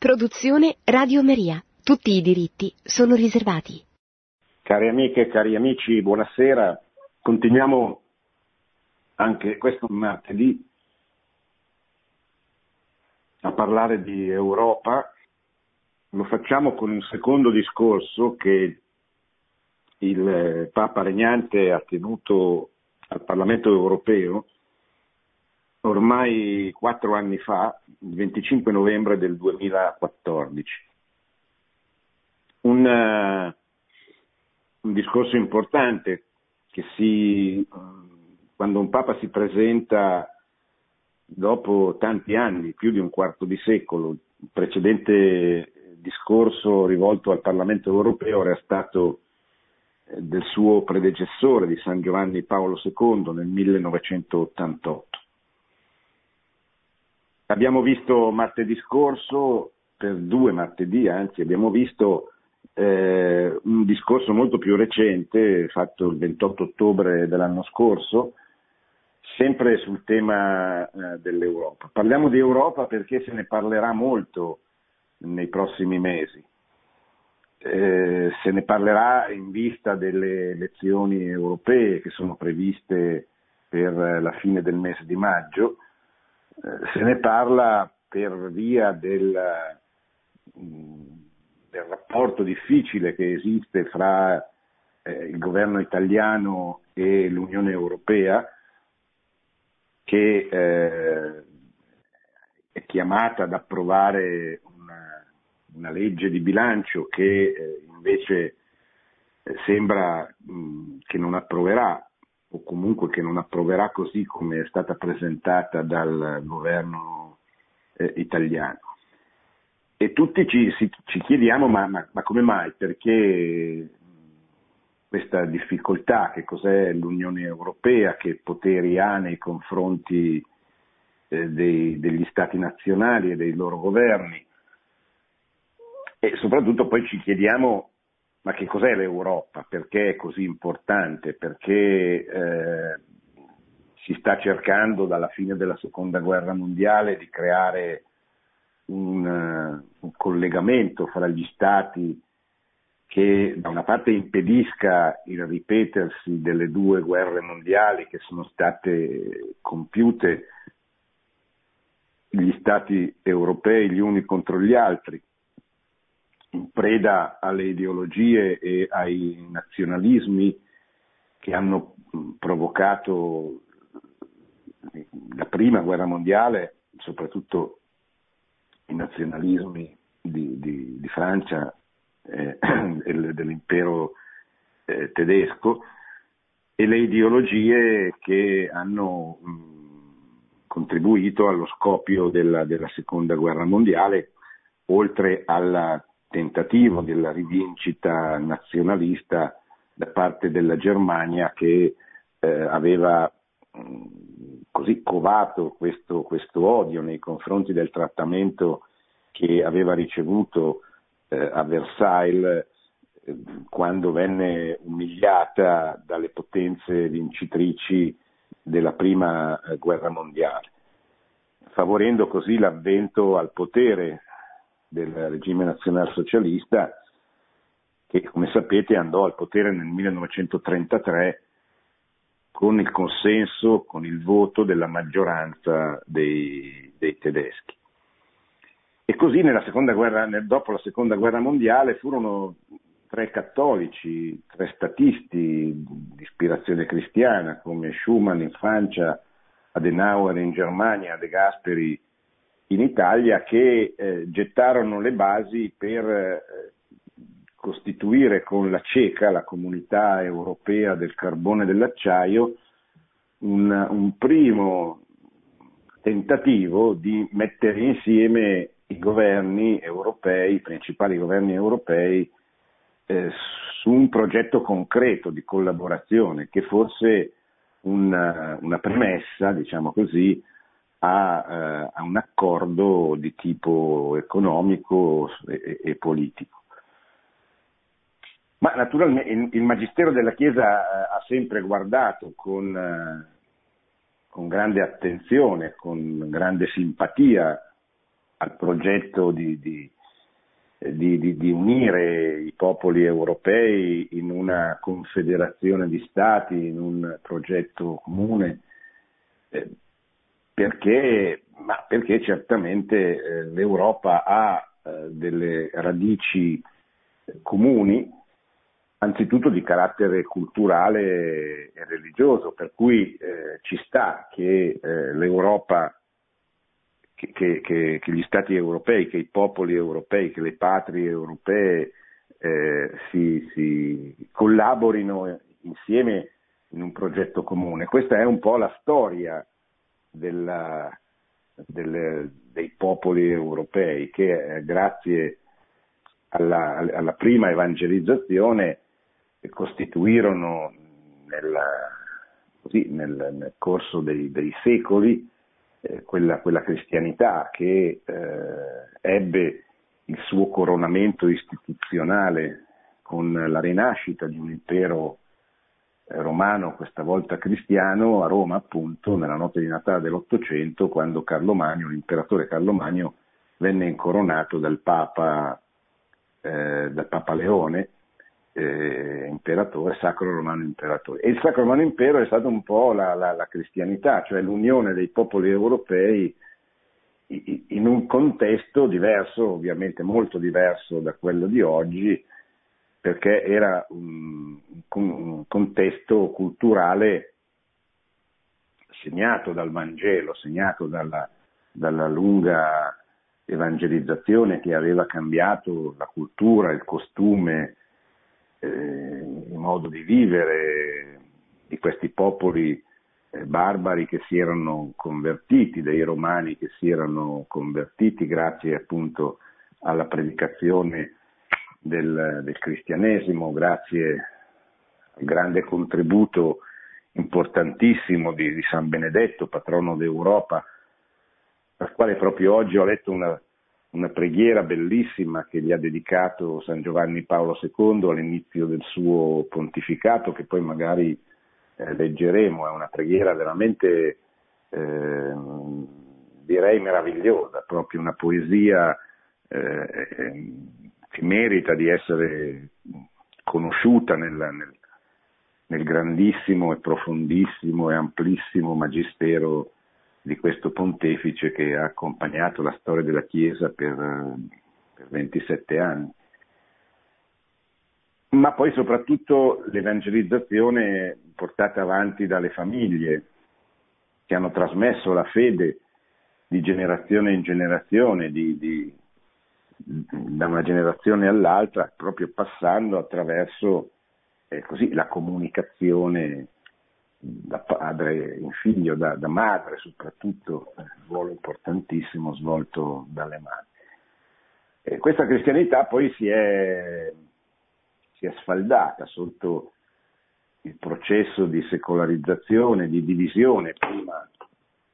Produzione Radio Maria. Tutti i diritti sono riservati. Cari amiche e cari amici, buonasera. Continuiamo anche questo martedì a parlare di Europa. Lo facciamo con un secondo discorso che il Papa Regnante ha tenuto al Parlamento europeo ormai quattro anni fa, il 25 novembre del 2014. Un, uh, un discorso importante che si, quando un Papa si presenta dopo tanti anni, più di un quarto di secolo, il precedente discorso rivolto al Parlamento europeo era stato eh, del suo predecessore di San Giovanni Paolo II nel 1988. Abbiamo visto martedì scorso, per due martedì anzi, abbiamo visto eh, un discorso molto più recente, fatto il 28 ottobre dell'anno scorso, sempre sul tema eh, dell'Europa. Parliamo di Europa perché se ne parlerà molto nei prossimi mesi. Eh, se ne parlerà in vista delle elezioni europee che sono previste per la fine del mese di maggio se ne parla per via del, mm, del rapporto difficile che esiste fra eh, il governo italiano e l'Unione Europea, che eh, è chiamata ad approvare una, una, legge di bilancio che eh, invece eh, sembra mh, mm, che non approverà o comunque che non approverà così come è stata presentata dal governo eh, italiano. E tutti ci, si, ci chiediamo ma, ma, ma, come mai, perché questa difficoltà, che cos'è l'Unione Europea, che poteri ha nei confronti eh, dei, degli stati nazionali e dei loro governi. E soprattutto poi ci chiediamo ma che cos'è l'Europa? Perché è così importante? Perché eh, si sta cercando dalla fine della seconda guerra mondiale di creare un, uh, un collegamento fra gli stati che da una parte impedisca il ripetersi delle due guerre mondiali che sono state compiute gli stati europei gli uni contro gli altri preda alle ideologie e ai nazionalismi che hanno provocato la prima guerra mondiale, soprattutto i nazionalismi di, di, di Francia eh, dell'impero eh, tedesco e le ideologie che hanno contribuito allo scoppio della, della seconda guerra mondiale, oltre alla tentativo della rivincita nazionalista da parte della Germania che eh, aveva mh, così covato questo, questo, odio nei confronti del trattamento che aveva ricevuto eh, a Versailles eh, quando venne umiliata dalle potenze vincitrici della prima eh, guerra mondiale, favorendo così l'avvento al potere del regime nazionalsocialista che come sapete andò al potere nel 1933 con il consenso, con il voto della maggioranza dei, dei tedeschi. E così guerra, dopo la seconda guerra mondiale furono tre cattolici, tre statisti di ispirazione cristiana come Schumann in Francia, Adenauer in Germania, De Gasperi in Italia che eh, gettarono le basi per eh, costituire con la CECA, la comunità europea del carbone e dell'acciaio, un, un primo tentativo di mettere insieme i governi europei, i principali governi europei, eh, su un progetto concreto di collaborazione che fosse una, una premessa, diciamo così, a, eh, a un accordo di tipo economico e, e politico. Ma naturalmente il, Magistero della Chiesa eh, ha sempre guardato con, eh, con, grande attenzione, con grande simpatia al progetto di, di, di, di, unire i popoli europei in una confederazione di stati, in un progetto comune, eh, perché, perché, certamente eh, l'Europa ha eh, delle radici comuni, anzitutto di carattere culturale e religioso, per cui eh, ci sta che eh, l'Europa che, che, che, gli stati europei, che i popoli europei, che le patrie europee eh, si, si, collaborino insieme in un progetto comune. Questa è un po' la storia della, delle, dei popoli europei che eh, grazie alla, alla, prima evangelizzazione costituirono nella, così, nel, nel, corso dei, dei secoli eh, quella, quella, cristianità che eh, ebbe il suo coronamento istituzionale con la rinascita di un impero romano, questa volta cristiano, a Roma appunto nella notte di Natale dell'Ottocento, quando Carlo Magno, l'imperatore Carlo Magno, venne incoronato dal Papa, eh, dal Papa Leone eh, imperatore, sacro romano imperatore. E il sacro romano impero è stata un po' la, la, la cristianità, cioè l'unione dei popoli europei in un contesto diverso, ovviamente molto diverso da quello di oggi, perché era un, un contesto culturale segnato dal Vangelo, segnato dalla, dalla lunga evangelizzazione che aveva cambiato la cultura, il costume, eh, il modo di vivere di questi popoli eh, barbari che si erano convertiti, dei romani che si erano convertiti grazie appunto alla predicazione del, del cristianesimo, grazie al grande contributo importantissimo di, di San Benedetto, patrono d'Europa, al quale proprio oggi ho letto una una preghiera bellissima che gli ha dedicato San Giovanni Paolo II all'inizio del suo pontificato, che poi magari eh, leggeremo, è una preghiera veramente eh, direi meravigliosa, proprio una poesia eh, che merita di essere conosciuta nel, nel, nel grandissimo e profondissimo e amplissimo magistero di questo pontefice che ha accompagnato la storia della Chiesa per, per 27 anni. Ma poi soprattutto l'evangelizzazione portata avanti dalle famiglie che hanno trasmesso la fede di generazione in generazione, di, di, da una generazione all'altra, proprio passando attraverso eh, così, la comunicazione da padre in figlio, da, da madre soprattutto, un ruolo importantissimo svolto dalle madri. E questa cristianità poi si è, si è sfaldata sotto il processo di secolarizzazione, di divisione, prima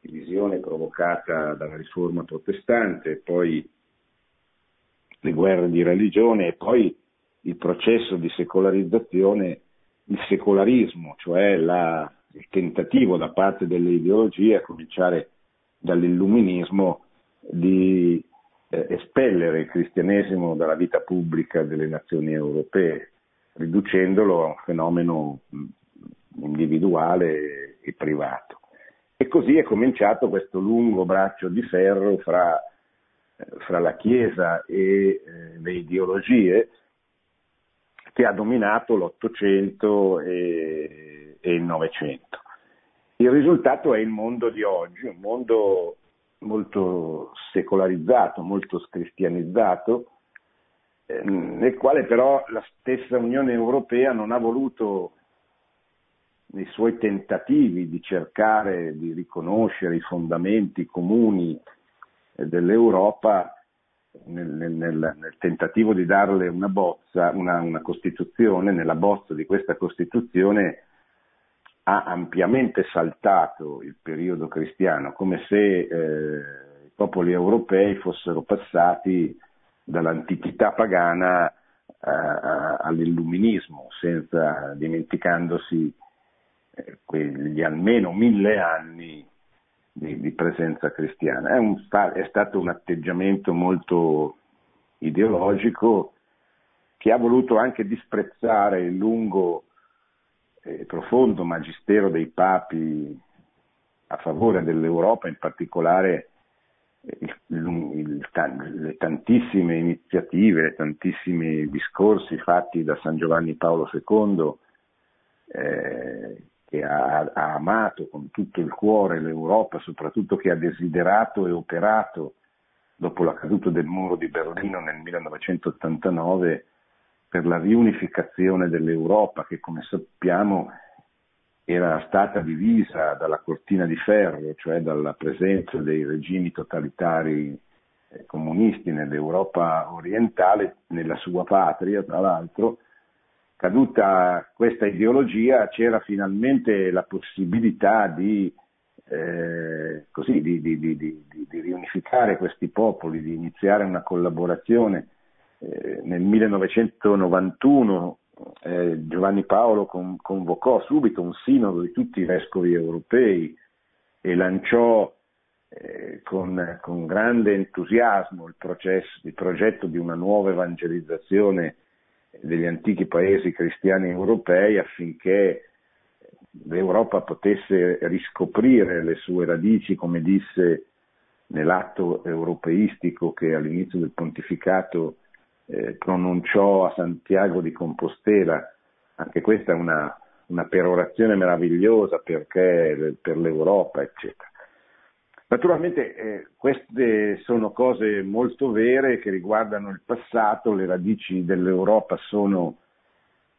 divisione provocata dalla riforma protestante, poi le guerre di religione e poi il processo di secolarizzazione, il secolarismo, cioè la il tentativo da parte delle ideologie, a cominciare dall'illuminismo, di eh, espellere il cristianesimo dalla vita pubblica delle nazioni europee, riducendolo a un fenomeno individuale e privato. E così è cominciato questo lungo braccio di ferro fra, fra la Chiesa e eh, le ideologie che ha dominato l'Ottocento e il Novecento. Il risultato è il mondo di oggi, un mondo molto secolarizzato, molto scristianizzato, eh, nel quale però la stessa Unione Europea non ha voluto nei suoi tentativi di cercare di riconoscere i fondamenti comuni dell'Europa nel, nel, nel, tentativo di darle una bozza, una, una Costituzione, nella bozza di questa Costituzione ha ampiamente saltato il periodo cristiano, come se eh, i popoli europei fossero passati dall'antichità pagana eh, all'illuminismo, senza dimenticandosi eh, quegli almeno mille anni di, di presenza cristiana. È, un, è stato un atteggiamento molto ideologico che ha voluto anche disprezzare il lungo e profondo magistero dei papi a favore dell'Europa, in particolare il, il, le tantissime iniziative, tantissimi discorsi fatti da San Giovanni Paolo II, eh, che ha, ha, amato con tutto il cuore l'Europa, soprattutto che ha desiderato e operato dopo la caduta del muro di Berlino nel 1989 per la riunificazione dell'Europa che come sappiamo era stata divisa dalla cortina di ferro, cioè dalla presenza dei regimi totalitari eh, comunisti nell'Europa orientale, nella sua patria tra l'altro, caduta questa ideologia c'era finalmente la possibilità di, eh, così, di, di, di, riunificare questi popoli, di iniziare una collaborazione. Eh, nel 1991 eh, Giovanni Paolo con, convocò subito un sinodo di tutti i vescovi europei e lanciò eh, con, con, grande entusiasmo il, processo, il progetto di una nuova evangelizzazione degli antichi paesi cristiani europei affinché l'Europa potesse riscoprire le sue radici, come disse nell'atto europeistico che all'inizio del pontificato eh, pronunciò a Santiago di Compostela. Anche questa è una, una perorazione meravigliosa perché, per l'Europa, eccetera. Naturalmente eh, queste sono cose molto vere che riguardano il passato, le radici dell'Europa sono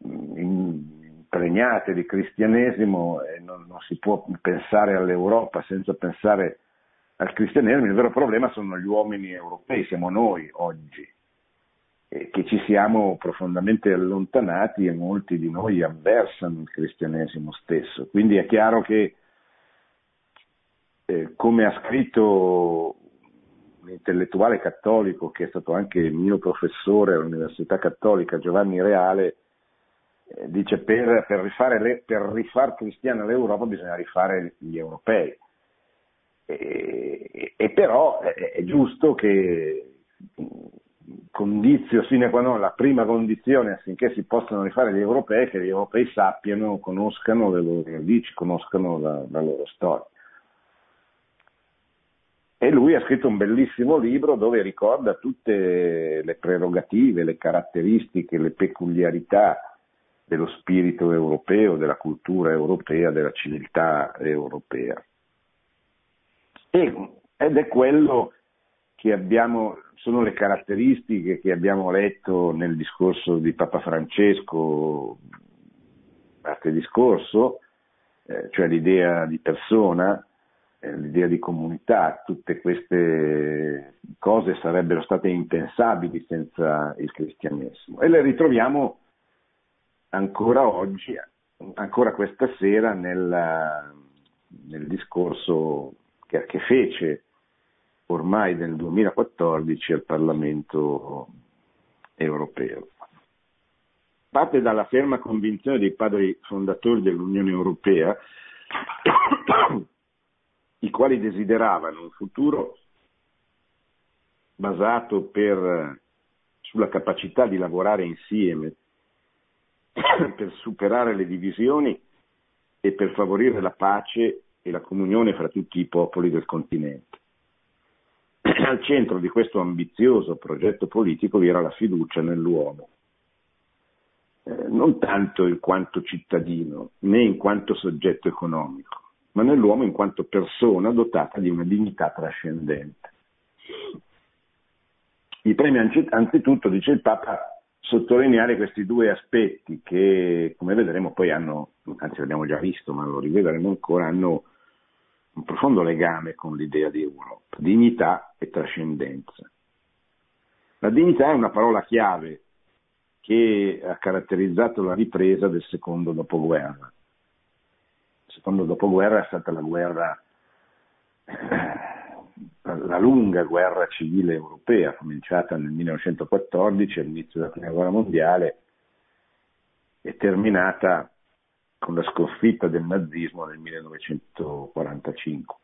mm, impregnate di cristianesimo e non, non, si può pensare all'Europa senza pensare al cristianesimo, il vero problema sono gli uomini europei, siamo noi oggi eh, che ci siamo profondamente allontanati e molti di noi avversano il cristianesimo stesso. Quindi è chiaro che, eh, come ha scritto un intellettuale cattolico che è stato anche mio professore all'Università Cattolica, Giovanni Reale, eh, dice per, per, rifare le, per rifar cristiana l'Europa bisogna rifare gli europei. E, e però è, è giusto che condizio sine qua non, la prima condizione affinché si possano rifare gli europei è che gli europei sappiano, conoscano le loro radici, conoscano la, la loro storia. E lui ha scritto un bellissimo libro dove ricorda tutte le prerogative, le caratteristiche, le peculiarità dello spirito europeo, della cultura europea, della civiltà europea. E, ed è quello che abbiamo, sono le caratteristiche che abbiamo letto nel discorso di Papa Francesco martedì scorso, eh, cioè l'idea di persona, l'idea di comunità, tutte queste cose sarebbero state impensabili senza il cristianesimo e le ritroviamo ancora oggi, ancora questa sera nel, nel discorso che, che fece ormai nel 2014 al Parlamento europeo. Parte dalla ferma convinzione dei padri fondatori dell'Unione Europea, i quali desideravano un futuro basato per, sulla capacità di lavorare insieme per superare le divisioni e per favorire la pace e la comunione fra tutti i popoli del continente. al centro di questo ambizioso progetto politico vi era la fiducia nell'uomo, eh, non tanto in quanto cittadino né in quanto soggetto economico, ma nell'uomo in quanto persona dotata di una dignità trascendente. Mi preme anzitutto, dice il Papa, sottolineare questi due aspetti che, come vedremo, poi hanno, anzi l'abbiamo già visto, ma lo rivedremo ancora, hanno un profondo legame con l'idea di Europa, dignità e trascendenza. La dignità è una parola chiave che ha caratterizzato la ripresa del secondo dopoguerra. Secondo dopoguerra è stata la guerra, la lunga guerra civile europea, cominciata nel 1914 all'inizio della prima guerra mondiale e terminata con la sconfitta del nazismo nel 1945.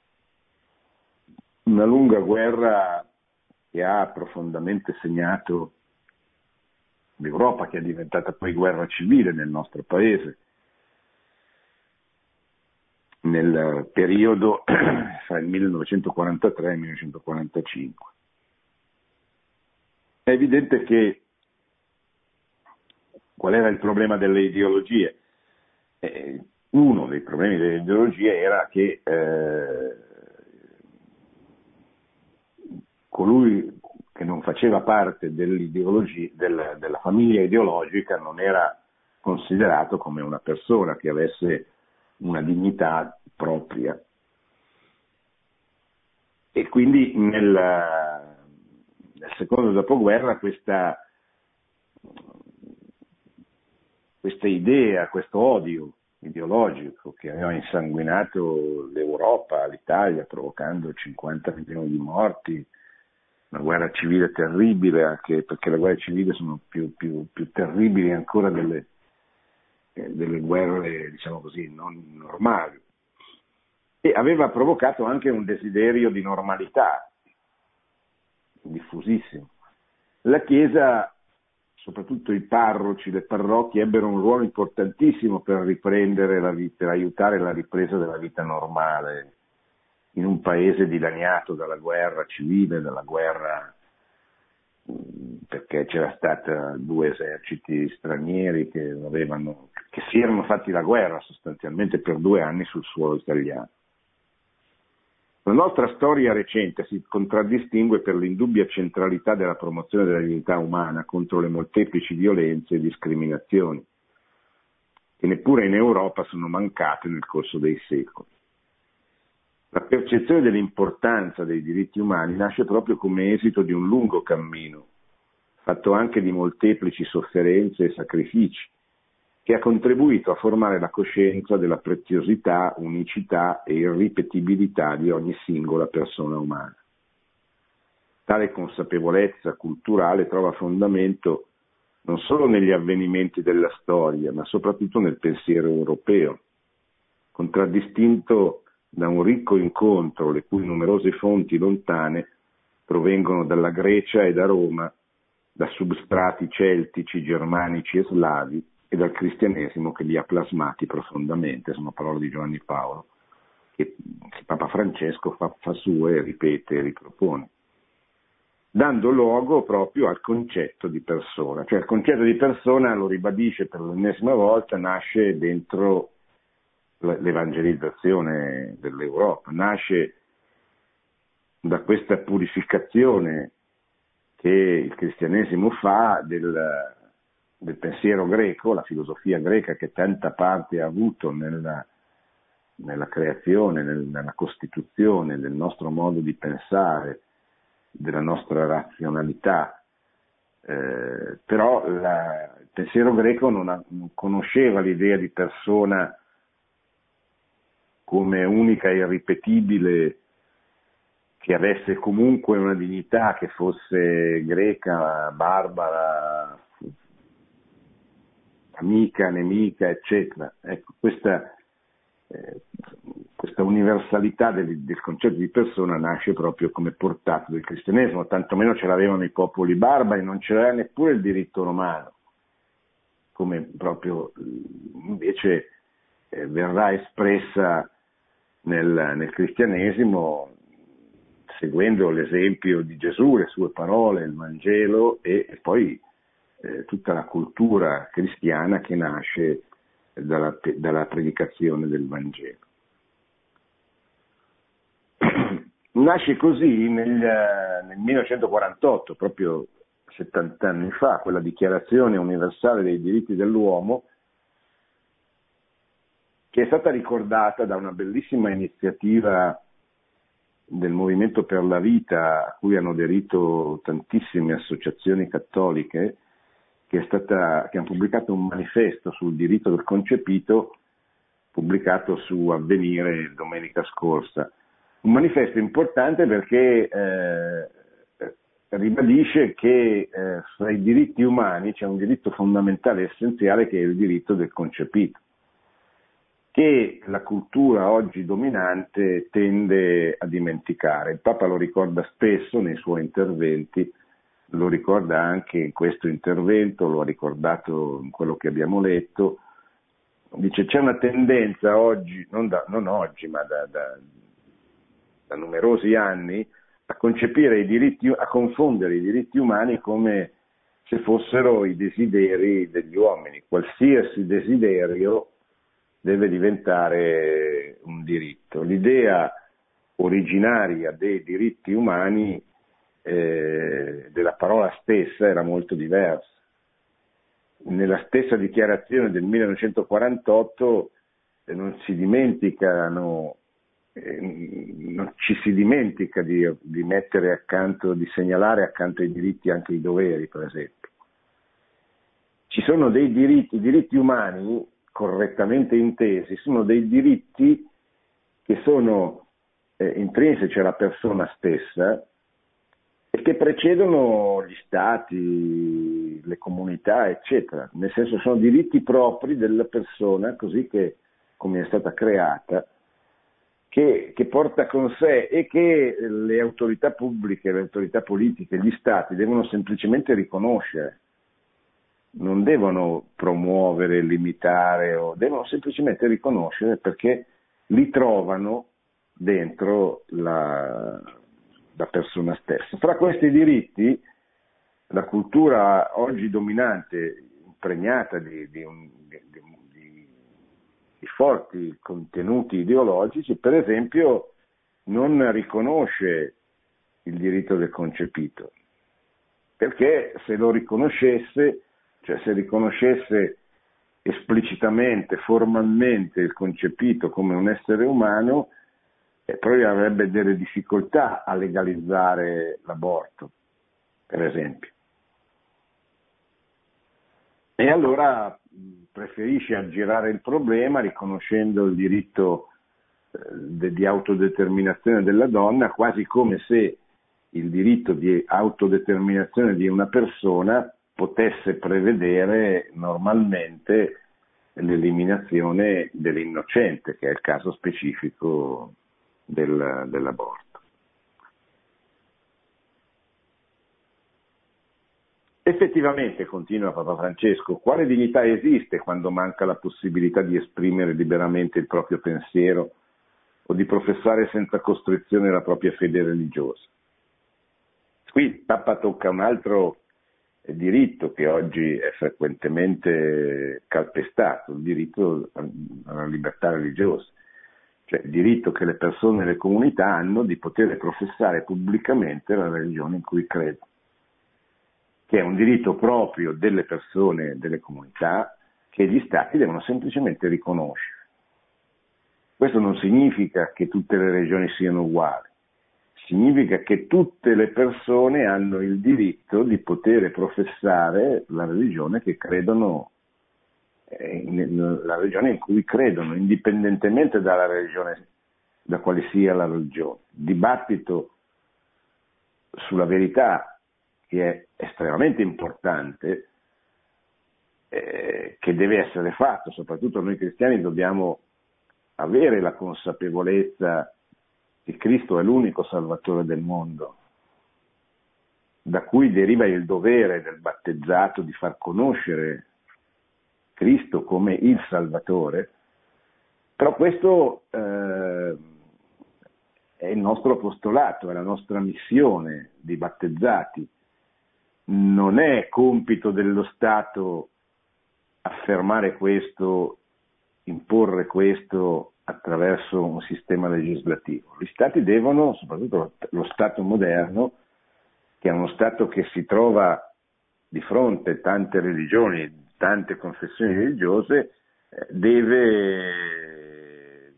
una lunga guerra che ha profondamente segnato l'Europa, che è diventata poi guerra civile nel nostro paese, nel periodo fra il 1943 e il 1945. È evidente che qual era il problema delle ideologie? Eh, uno dei problemi delle ideologie era che eh, colui che non faceva parte del, della famiglia ideologica non era considerato come una persona che avesse una dignità propria. E quindi nel, nel secondo dopoguerra questa, questa idea, questo odio ideologico che aveva insanguinato l'Europa, l'Italia, provocando 50 milioni di morti, una guerra civile terribile, anche perché le guerre civili sono più, più, più terribili ancora delle, delle guerre, diciamo così, non normali. E aveva provocato anche un desiderio di normalità diffusissimo. La Chiesa, soprattutto i parroci, le parrocchie, ebbero un ruolo importantissimo per riprendere la vita, per aiutare la ripresa della vita normale in un paese dilaniato dalla guerra civile, dalla guerra perché c'era stata due eserciti stranieri che, avevano, che si erano fatti la guerra sostanzialmente per due anni sul suolo italiano. La nostra storia recente si contraddistingue per l'indubbia centralità della promozione della dignità umana contro le molteplici violenze e discriminazioni, che neppure in Europa sono mancate nel corso dei secoli. La percezione dell'importanza dei diritti umani nasce proprio come esito di un lungo cammino, fatto anche di molteplici sofferenze e sacrifici, che ha contribuito a formare la coscienza della preziosità, unicità e irripetibilità di ogni singola persona umana. Tale consapevolezza culturale trova fondamento non solo negli avvenimenti della storia, ma soprattutto nel pensiero europeo, contraddistinto da un ricco incontro le cui numerose fonti lontane provengono dalla Grecia e da Roma, da substrati celtici, germanici e slavi e dal cristianesimo che li ha plasmati profondamente, sono parole di Giovanni Paolo, che, Papa Francesco fa, fa sue, ripete e ripropone, dando luogo proprio al concetto di persona, cioè il concetto di persona, lo ribadisce per l'ennesima volta, nasce dentro l'evangelizzazione dell'Europa, nasce da questa purificazione che il cristianesimo fa del, del pensiero greco, la filosofia greca che tanta parte ha avuto nella, nella creazione, nel, nella costituzione del nostro modo di pensare, della nostra razionalità. Eh, però la, il pensiero greco non, ha, non conosceva l'idea di persona come unica e irripetibile, che avesse comunque una dignità, che fosse greca, barbara, amica, nemica, eccetera. Ecco, questa, eh, questa universalità del, del, concetto di persona nasce proprio come portato del cristianesimo, tantomeno ce l'avevano i popoli barbari, non c'era neppure il diritto romano, come proprio invece eh, verrà espressa nel, nel cristianesimo seguendo l'esempio di Gesù, le sue parole, il Vangelo e, e poi eh, tutta la cultura cristiana che nasce dalla, dalla predicazione del Vangelo. nasce così nel, nel 1948, proprio 70 anni fa, quella dichiarazione universale dei diritti dell'uomo che è stata ricordata da una bellissima iniziativa del Movimento per la Vita, a cui hanno aderito tantissime associazioni cattoliche, che, stata, che hanno pubblicato un manifesto sul diritto del concepito, pubblicato su Avvenire domenica scorsa. Un manifesto importante perché eh, ribadisce che eh, fra i diritti umani c'è un diritto fondamentale essenziale che è il diritto del concepito che la cultura oggi dominante tende a dimenticare. Il Papa lo ricorda spesso nei suoi interventi, lo ricorda anche in questo intervento, lo ha ricordato in quello che abbiamo letto. Dice c'è una tendenza oggi, non, da, non oggi, ma da, da, da, numerosi anni, a concepire i diritti, a confondere i diritti umani come se fossero i desideri degli uomini. Qualsiasi desiderio deve diventare un diritto. L'idea originaria dei diritti umani, eh, della parola stessa, era molto diversa. Nella stessa dichiarazione del 1948 eh, non si dimenticano eh, non ci si dimentica di, di, mettere accanto, di segnalare accanto ai diritti anche i doveri, per esempio. Ci sono dei diritti, i diritti umani correttamente intesi, sono dei diritti che sono eh, intrinseci alla persona stessa e che precedono gli stati, le comunità, eccetera. Nel senso sono diritti propri della persona, così che, come è stata creata, che, che, porta con sé e che le autorità pubbliche, le autorità politiche, gli stati devono semplicemente riconoscere non devono promuovere, limitare, o, devono semplicemente riconoscere perché li trovano dentro la, la persona stessa. Fra questi diritti, la cultura oggi dominante, impregnata di, di, un, di, di forti contenuti ideologici, per esempio non riconosce il diritto del concepito, perché se lo riconoscesse cioè se riconoscesse esplicitamente, formalmente il concepito come un essere umano, eh, poi avrebbe delle difficoltà a legalizzare l'aborto, per esempio. E allora preferisce aggirare il problema riconoscendo il diritto eh, di autodeterminazione della donna, quasi come se il diritto di autodeterminazione di una persona potesse prevedere normalmente l'eliminazione dell'innocente, che è il caso specifico del, dell'aborto. Effettivamente, continua Papa Francesco, quale dignità esiste quando manca la possibilità di esprimere liberamente il proprio pensiero o di professare senza costrizione la propria fede religiosa? Qui Papa tocca un altro diritto che oggi è frequentemente calpestato, il diritto alla libertà religiosa, cioè il diritto che le persone e le comunità hanno di poter professare pubblicamente la religione in cui credono, che è un diritto proprio delle persone e delle comunità che gli stati devono semplicemente riconoscere. Questo non significa che tutte le religioni siano uguali, significa che tutte le persone hanno il diritto di poter professare la religione che credono, eh, la religione in cui credono, indipendentemente dalla religione, da quale sia la religione. Dibattito sulla verità, che è estremamente importante, eh, che deve essere fatto, soprattutto noi cristiani dobbiamo avere la consapevolezza che Cristo è l'unico Salvatore del mondo, da cui deriva il dovere del battezzato di far conoscere Cristo come il Salvatore, però questo eh, è il nostro apostolato, è la nostra missione di battezzati. Non è compito dello Stato affermare questo, imporre questo attraverso un sistema legislativo. Gli Stati devono, soprattutto lo Stato moderno, che è uno Stato che si trova di fronte a tante religioni, tante confessioni religiose, eh, deve,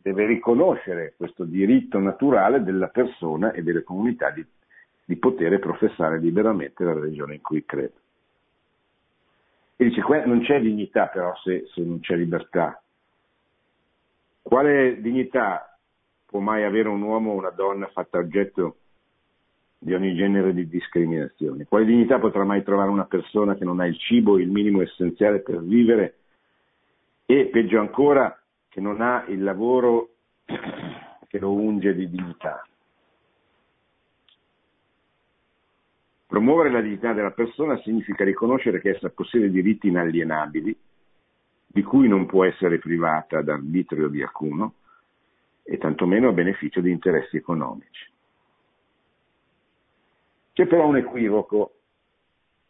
deve riconoscere questo diritto naturale della persona e delle comunità di, di poter professare liberamente la religione in cui crede. E dice, non c'è dignità però se, se non c'è libertà, quale dignità può mai avere un uomo o una donna fatta oggetto di ogni genere di discriminazione? Quale dignità potrà mai trovare una persona che non ha il cibo, il minimo essenziale per vivere e, peggio ancora, che non ha il lavoro che lo unge di dignità. Promuovere la dignità della persona significa riconoscere che essa possiede diritti inalienabili, di cui non può essere privata d'arbitrio di alcuno, e tantomeno a beneficio di interessi economici. C'è però un equivoco,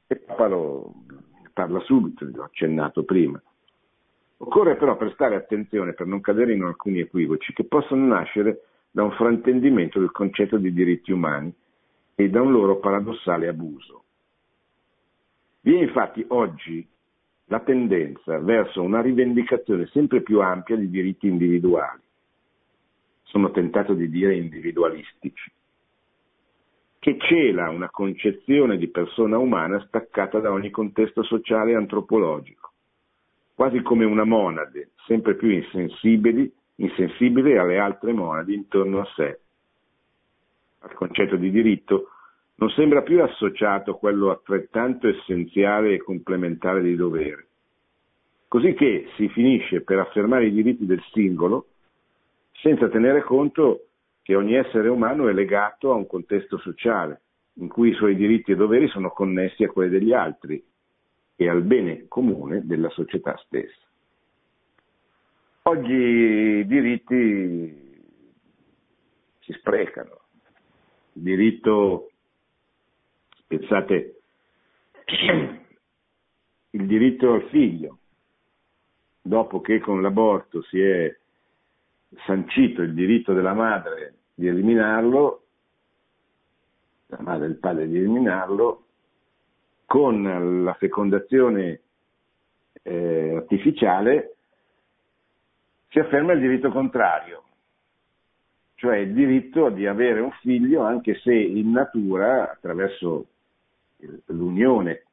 e Papa lo parla subito, l'ho accennato prima. Occorre però prestare attenzione per non cadere in alcuni equivoci che possono nascere da un fraintendimento del concetto di diritti umani e da un loro paradossale abuso. Vi è infatti oggi la tendenza verso una rivendicazione sempre più ampia di diritti individuali, sono tentato di dire individualistici, che cela una concezione di persona umana staccata da ogni contesto sociale e antropologico, quasi come una monade, sempre più insensibile, alle altre monadi intorno a sé. Al concetto di diritto non sembra più associato quello altrettanto essenziale e complementare di dovere, così che si finisce per affermare i diritti del singolo senza tenere conto che ogni essere umano è legato a un contesto sociale, in cui i suoi diritti e doveri sono connessi a quelli degli altri e al bene comune della società stessa. Oggi i diritti si sprecano. Il diritto, pensate, il diritto al figlio, dopo che con l'aborto si è sancito il diritto della madre di eliminarlo, la madre e il padre di eliminarlo, con la fecondazione eh, artificiale si afferma il diritto contrario, cioè il diritto di avere un figlio anche se in natura, attraverso l'unione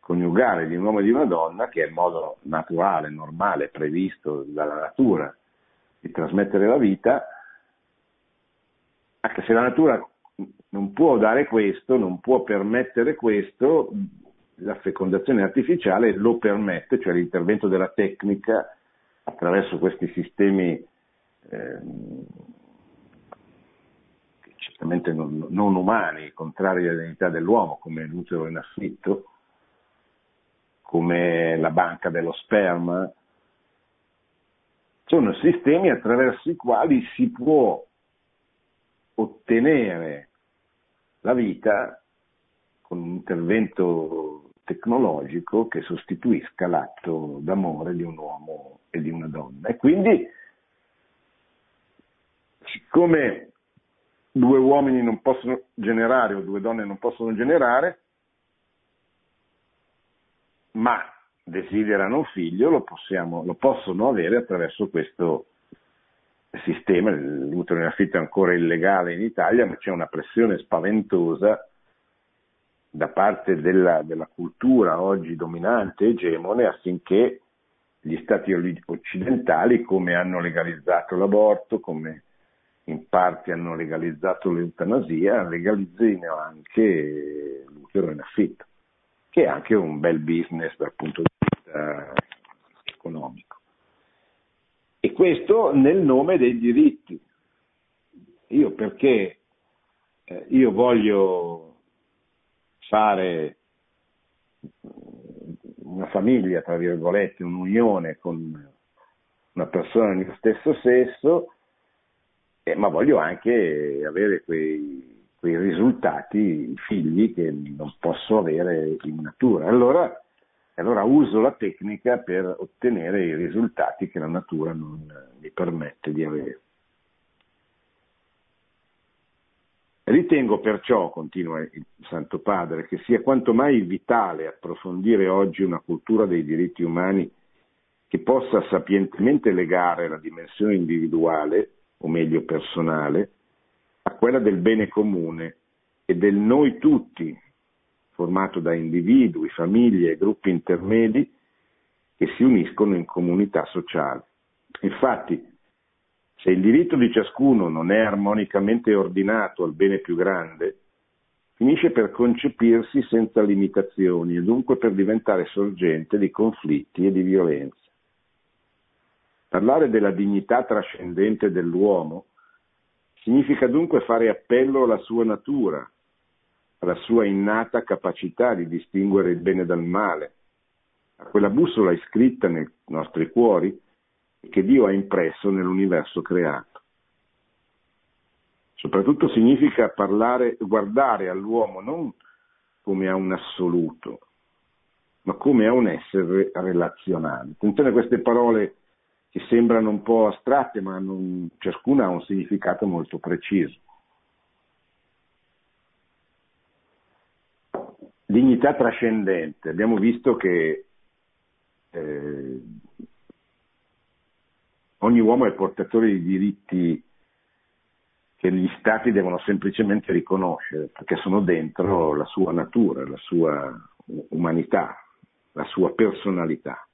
coniugale di un uomo e di una donna, che è il modo naturale, normale, previsto dalla natura di trasmettere la vita, anche se la natura non può dare questo, non può permettere questo, la fecondazione artificiale lo permette, cioè l'intervento della tecnica attraverso questi sistemi eh, certamente non, non, umani, contrari alla dignità dell'uomo, come l'utero in affitto, come la banca dello sperma, sono sistemi attraverso i quali si può ottenere la vita con un intervento tecnologico che sostituisca l'atto d'amore di un uomo e di una donna. E quindi, siccome due uomini non possono generare o due donne non possono generare, ma desiderano un figlio, lo, possiamo, lo possono avere attraverso questo sistema, l'utero in affitto è ancora illegale in Italia, ma c'è una pressione spaventosa da parte della, della cultura oggi dominante, egemone, affinché gli stati occidentali, come hanno legalizzato l'aborto, come in parte hanno legalizzato l'eutanasia, legalizzino anche l'utero in affitto, che è anche un bel business dal punto di vista economico. E questo nel nome dei diritti. Io perché eh, io voglio fare una famiglia, tra virgolette, un'unione con una persona del mio stesso sesso, eh, ma voglio anche avere quei, quei risultati, figli che non posso avere in natura. Allora allora uso la tecnica per ottenere i risultati che la natura non mi permette di avere. Ritengo perciò, continua il Santo Padre, che sia quanto mai vitale approfondire oggi una cultura dei diritti umani che possa sapientemente legare la dimensione individuale, o meglio personale, a quella del bene comune e del noi tutti formato da individui, famiglie e gruppi intermedi che si uniscono in comunità sociale. Infatti, se il diritto di ciascuno non è armonicamente ordinato al bene più grande, finisce per concepirsi senza limitazioni e dunque per diventare sorgente di conflitti e di violenza. Parlare della dignità trascendente dell'uomo significa dunque fare appello alla sua natura, alla sua innata capacità di distinguere il bene dal male, a quella bussola iscritta nei nostri cuori che Dio ha impresso nell'universo creato. Soprattutto significa parlare, guardare all'uomo non come a un assoluto, ma come a un essere relazionale. Attenzione a queste parole che sembrano un po' astratte, ma non, ciascuna ha un significato molto preciso. Dignità trascendente. Abbiamo visto che eh, ogni uomo è portatore di diritti che gli stati devono semplicemente riconoscere, perché sono dentro la sua natura, la sua umanità, la sua personalità.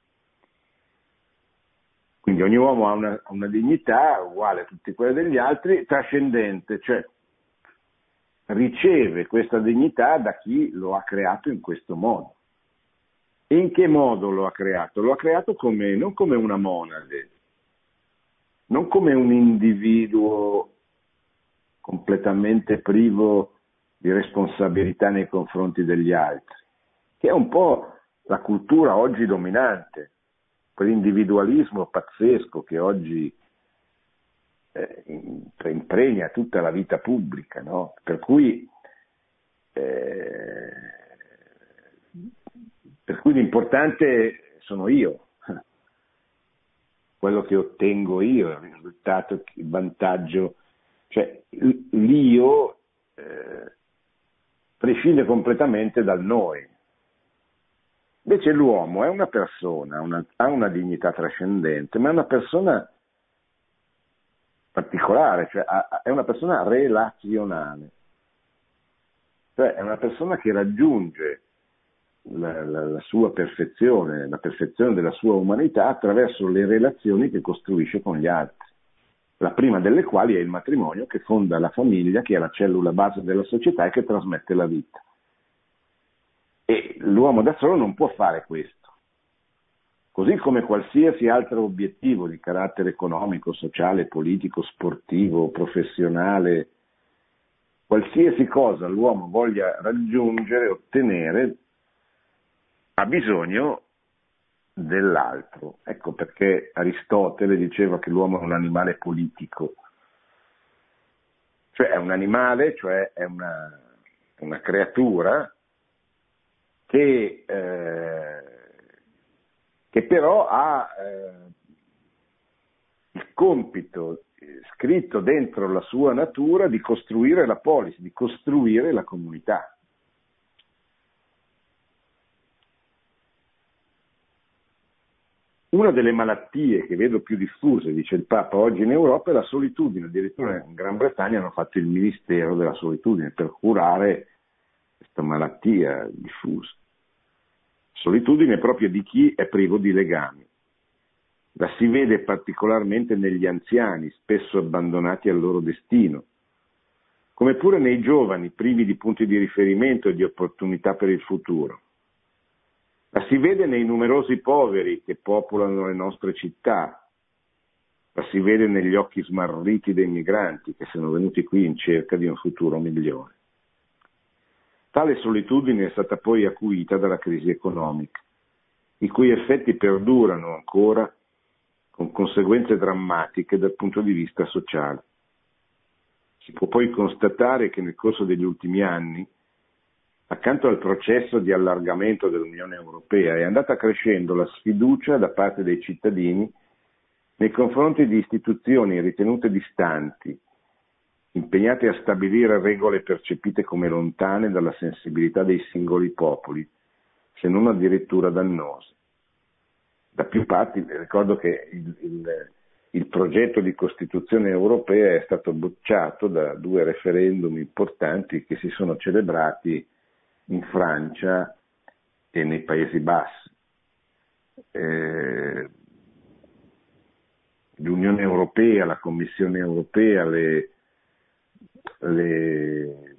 Quindi ogni uomo ha una, una dignità uguale a tutte quelle degli altri, trascendente, cioè riceve questa dignità da chi lo ha creato in questo modo. E in che modo lo ha creato? Lo ha creato come, non come una monade, non come un individuo completamente privo di responsabilità nei confronti degli altri, che è un po' la cultura oggi dominante, quell'individualismo pazzesco che oggi eh, impregna tutta la vita pubblica, no? per cui eh, per cui l'importante sono io, quello che ottengo io, il risultato, il vantaggio, cioè l'io eh, prescinde completamente dal noi. Invece l'uomo è una persona, una, ha una dignità trascendente, ma è una persona particolare, cioè è una persona relazionale, cioè è una persona che raggiunge la, la, la, sua perfezione, la perfezione della sua umanità attraverso le relazioni che costruisce con gli altri. La prima delle quali è il matrimonio che fonda la famiglia, che è la cellula base della società e che trasmette la vita. E l'uomo da solo non può fare questo. Così come qualsiasi altro obiettivo di carattere economico, sociale, politico, sportivo, professionale, qualsiasi cosa l'uomo voglia raggiungere, ottenere, ha bisogno dell'altro. Ecco perché Aristotele diceva che l'uomo è un animale politico, cioè è un animale, cioè è una, una creatura che, eh, che però ha eh, il compito scritto dentro la sua natura di costruire la polis, di costruire la comunità. Una delle malattie che vedo più diffuse, dice il Papa, oggi in Europa è la solitudine. Addirittura in Gran Bretagna hanno fatto il Ministero della Solitudine per curare questa malattia diffusa. Solitudine proprio di chi è privo di legami. La si vede particolarmente negli anziani, spesso abbandonati al loro destino, come pure nei giovani privi di punti di riferimento e di opportunità per il futuro. La si vede nei numerosi poveri che popolano le nostre città, la si vede negli occhi smarriti dei migranti che sono venuti qui in cerca di un futuro migliore. Tale solitudine è stata poi acuita dalla crisi economica, i cui effetti perdurano ancora con conseguenze drammatiche dal punto di vista sociale. Si può poi constatare che nel corso degli ultimi anni Accanto al processo di allargamento dell'Unione Europea è andata crescendo la sfiducia da parte dei cittadini nei confronti di istituzioni ritenute distanti, impegnate a stabilire regole percepite come lontane dalla sensibilità dei singoli popoli, se non addirittura dannose. Da più parti ricordo che il, il, il progetto di Costituzione europea è stato bocciato da due referendum importanti che si sono celebrati in Francia e nei Paesi Bassi. Eh, L'Unione Europea, la Commissione Europea, le, le,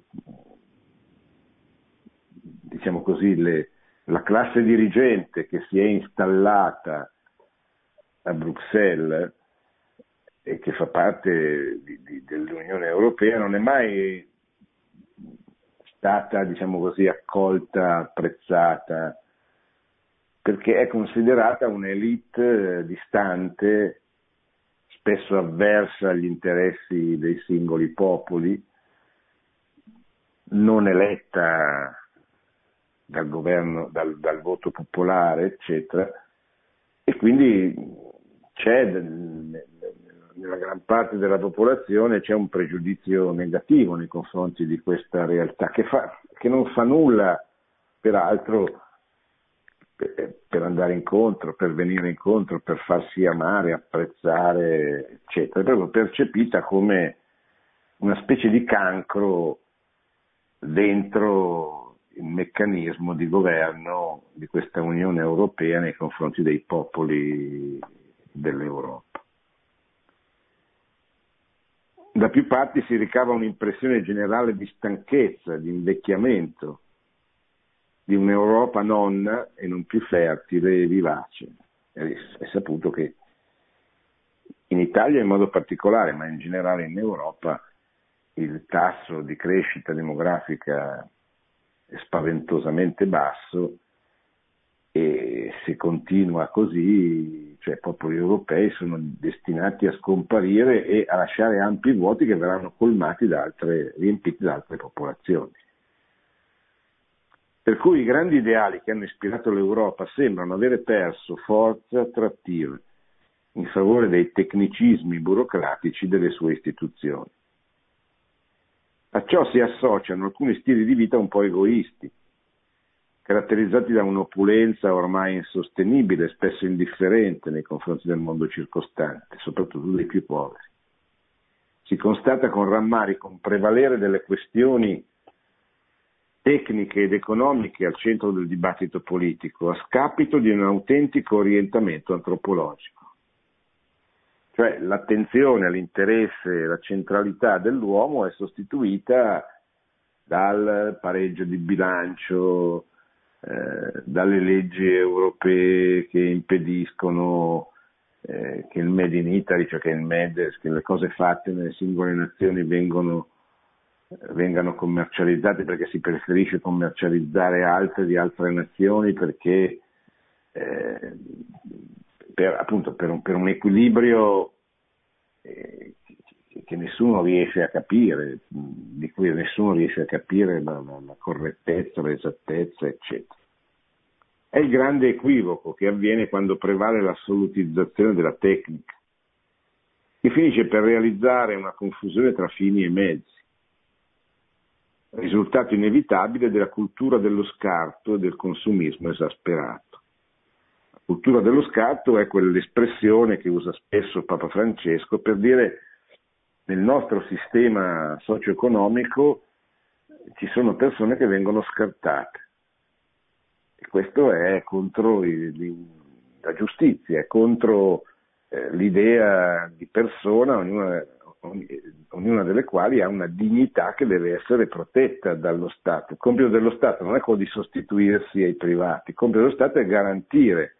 diciamo così, le, la classe dirigente che si è installata a Bruxelles e che fa parte di, di, dell'Unione Europea non è mai stata, diciamo così, accolta, apprezzata, perché è considerata un'elite eh, distante, spesso avversa agli interessi dei singoli popoli, non eletta dal governo, dal, dal voto popolare, eccetera, e quindi c'è nella gran parte della popolazione c'è un pregiudizio negativo nei confronti di questa realtà che, fa, che non fa nulla peraltro per, per andare incontro, per venire incontro, per farsi amare, apprezzare, eccetera, è proprio percepita come una specie di cancro dentro il meccanismo di governo di questa Unione Europea nei confronti dei popoli dell'Europa. Da più parti si ricava un'impressione generale di stanchezza, di invecchiamento, di un'Europa nonna e non più fertile e vivace. È saputo che in Italia in modo particolare, ma in generale in Europa, il tasso di crescita demografica è spaventosamente basso e se continua così, cioè i popoli europei sono destinati a scomparire e a lasciare ampi vuoti che verranno colmati da altre, riempiti da altre popolazioni. Per cui i grandi ideali che hanno ispirato l'Europa sembrano avere perso forza attrattiva in favore dei tecnicismi burocratici delle sue istituzioni. A ciò si associano alcuni stili di vita un po' egoisti, caratterizzati da un'opulenza ormai insostenibile, spesso indifferente nei confronti del mondo circostante, soprattutto dei più poveri. Si constata con rammarico un prevalere delle questioni tecniche ed economiche al centro del dibattito politico, a scapito di un autentico orientamento antropologico. Cioè l'attenzione all'interesse alla centralità dell'uomo è sostituita dal pareggio di bilancio, eh, dalle leggi europee che impediscono eh, che il Made in Italy, cioè che, MED, che le cose fatte nelle singole nazioni vengono, vengano commercializzate perché si preferisce commercializzare altre di altre nazioni perché eh, per, appunto, per, un, per un equilibrio eh, che nessuno riesce a capire, di cui nessuno riesce a capire la, la, la correttezza, l'esattezza, eccetera. È il grande equivoco che avviene quando prevale l'assolutizzazione della tecnica, che finisce per realizzare una confusione tra fini e mezzi, risultato inevitabile della cultura dello scarto e del consumismo esasperato cultura dello scatto è quell'espressione che usa spesso Papa Francesco per dire nel nostro sistema socio-economico ci sono persone che vengono scartate. E questo è contro la giustizia, è contro eh, l'idea di persona, ognuna, ognuna, delle quali ha una dignità che deve essere protetta dallo Stato. Il compito dello Stato non è quello di sostituirsi ai privati, il compito dello Stato è garantire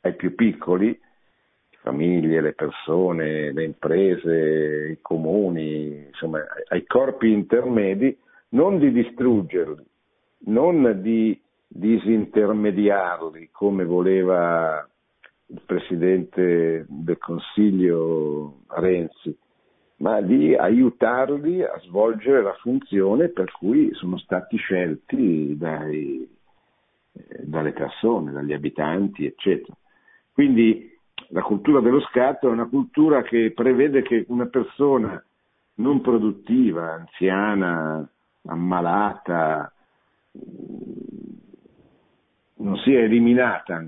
ai più piccoli, le famiglie, le persone, le imprese, i comuni, insomma ai corpi intermedi, non di distruggerli, non di disintermediarli come voleva il Presidente del Consiglio Renzi, ma di aiutarli a svolgere la funzione per cui sono stati scelti dai, eh, dalle persone, dagli abitanti, eccetera. Quindi la cultura dello scatto è una cultura che prevede che una persona non produttiva, anziana, ammalata, non sia eliminata,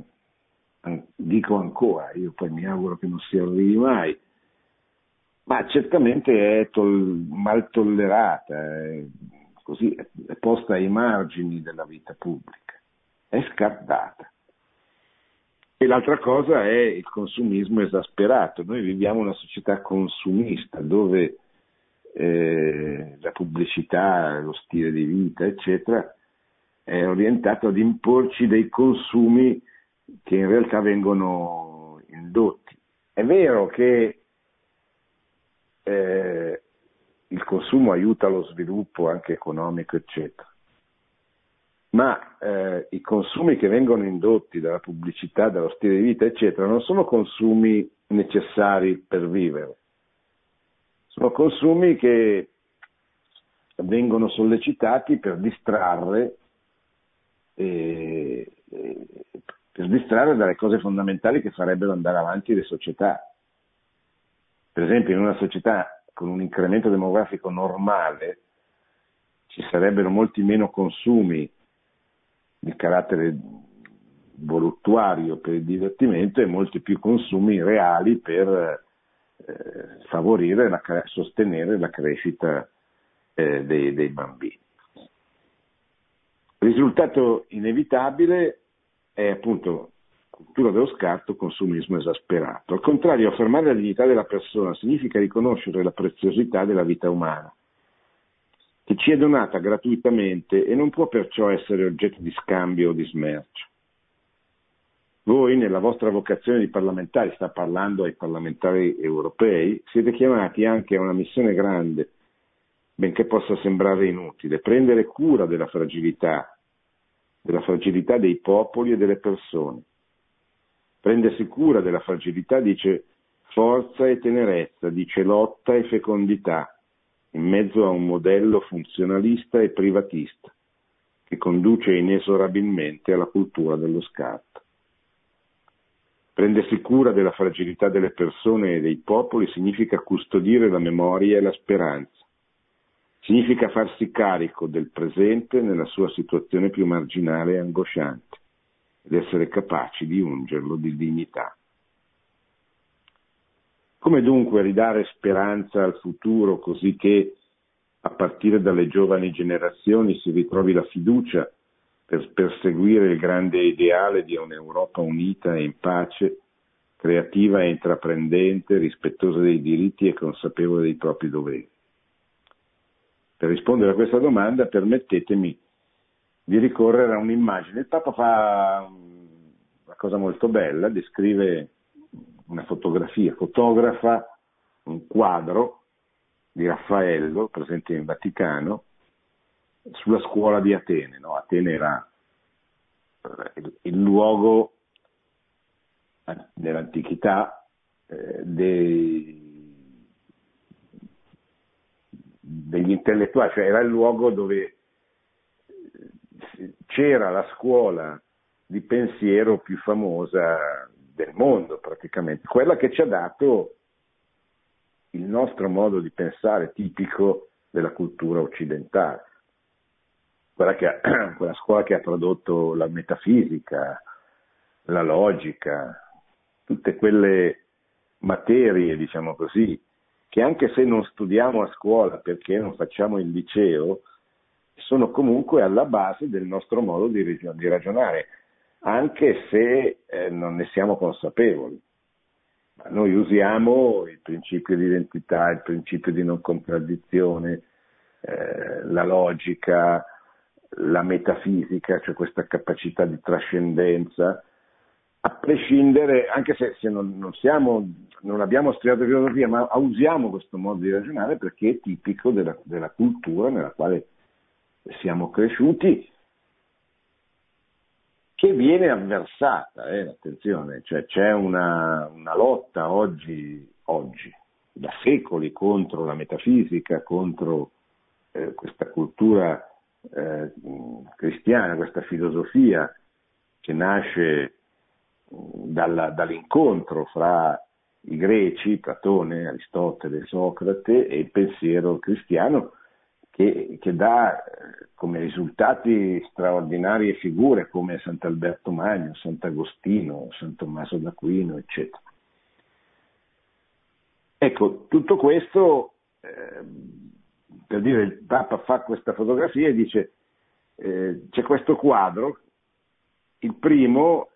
dico ancora, io poi mi auguro che non si arrivi mai, ma certamente è tol- mal tollerata, è, così, è posta ai margini della vita pubblica, è scartata. E l'altra cosa è il consumismo esasperato. Noi viviamo una società consumista dove eh, la pubblicità, lo stile di vita, eccetera, è orientato ad imporci dei consumi che in realtà vengono indotti. È vero che eh, il consumo aiuta lo sviluppo anche economico, eccetera, ma eh, i consumi che vengono indotti dalla pubblicità, dallo stile di vita, eccetera, non sono consumi necessari per vivere, sono consumi che vengono sollecitati per distrarre, eh, per distrarre dalle cose fondamentali che farebbero andare avanti le società. Per esempio in una società con un incremento demografico normale ci sarebbero molti meno consumi di carattere voluttuario per il divertimento e molti più consumi reali per eh, favorire, la, sostenere la crescita eh, dei, dei bambini. Il risultato inevitabile è appunto cultura dello scarto, consumismo esasperato. Al contrario, affermare la dignità della persona significa riconoscere la preziosità della vita umana, che ci è donata gratuitamente e non può perciò essere oggetto di scambio o di smercio. Voi, nella vostra vocazione di parlamentari, sta parlando ai parlamentari europei, siete chiamati anche a una missione grande, benché possa sembrare inutile, prendere cura della fragilità, della fragilità dei popoli e delle persone. Prendersi cura della fragilità dice forza e tenerezza, dice lotta e fecondità, in mezzo a un modello funzionalista e privatista, che conduce inesorabilmente alla cultura dello scatto. Prendersi cura della fragilità delle persone e dei popoli significa custodire la memoria e la speranza. Significa farsi carico del presente nella sua situazione più marginale e angosciante ed essere capaci di ungerlo di dignità. Come dunque ridare speranza al futuro così che a partire dalle giovani generazioni si ritrovi la fiducia per perseguire il grande ideale di un'Europa unita e in pace, creativa e intraprendente, rispettosa dei diritti e consapevole dei propri doveri. Per rispondere a questa domanda permettetemi di ricorrere a un'immagine. Il Papa fa una cosa molto bella, descrive una fotografia, fotografa un quadro di Raffaello presente in Vaticano sulla scuola di Atene. No? Atene era eh, il, luogo nell'antichità eh, dei, degli intellettuali, cioè era il luogo dove c'era la scuola di pensiero più famosa del mondo praticamente, quella che ci ha dato il nostro modo di pensare tipico della cultura occidentale. Quella, che, quella scuola che ha prodotto la metafisica, la logica, tutte quelle materie, diciamo così, che anche se non studiamo a scuola perché non facciamo il liceo, sono comunque alla base del nostro modo di, di ragionare, anche se eh, non ne siamo consapevoli. Ma noi usiamo il principio di identità, il principio di non contraddizione, eh, la logica, la metafisica, cioè questa capacità di trascendenza, a prescindere, anche se, se non, non, siamo, non, abbiamo studiato filosofia, ma usiamo questo modo di ragionare perché è tipico della, della cultura nella quale siamo cresciuti, che viene avversata, eh, attenzione, cioè c'è una, una lotta oggi, oggi, da secoli contro la metafisica, contro eh, questa cultura eh, cristiana, questa filosofia che nasce dalla, dall'incontro fra i greci, Platone, Aristotele, Socrate e il pensiero cristiano che, che dà eh, come risultati straordinarie figure come Sant'Alberto Magno, Sant'Agostino, San Tommaso d'Aquino, eccetera. Ecco, tutto questo eh, per dire il Papa fa questa fotografia e dice eh, c'è questo quadro, il primo,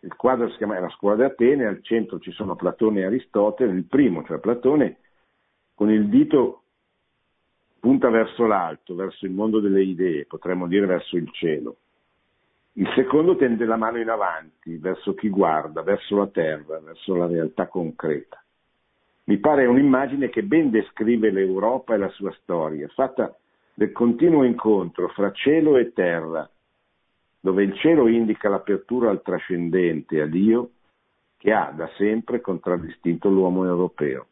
il quadro si chiama La scuola di Atene, al centro ci sono Platone e Aristotele, il primo, cioè Platone, con il dito punta verso l'alto, verso il mondo delle idee, potremmo dire verso il cielo. Il secondo tende la mano in avanti, verso chi guarda, verso la terra, verso la realtà concreta. Mi pare un'immagine che ben descrive l'Europa e la sua storia, fatta del continuo incontro fra cielo e terra, dove il cielo indica l'apertura al trascendente, a Dio, che ha da sempre contraddistinto l'uomo europeo.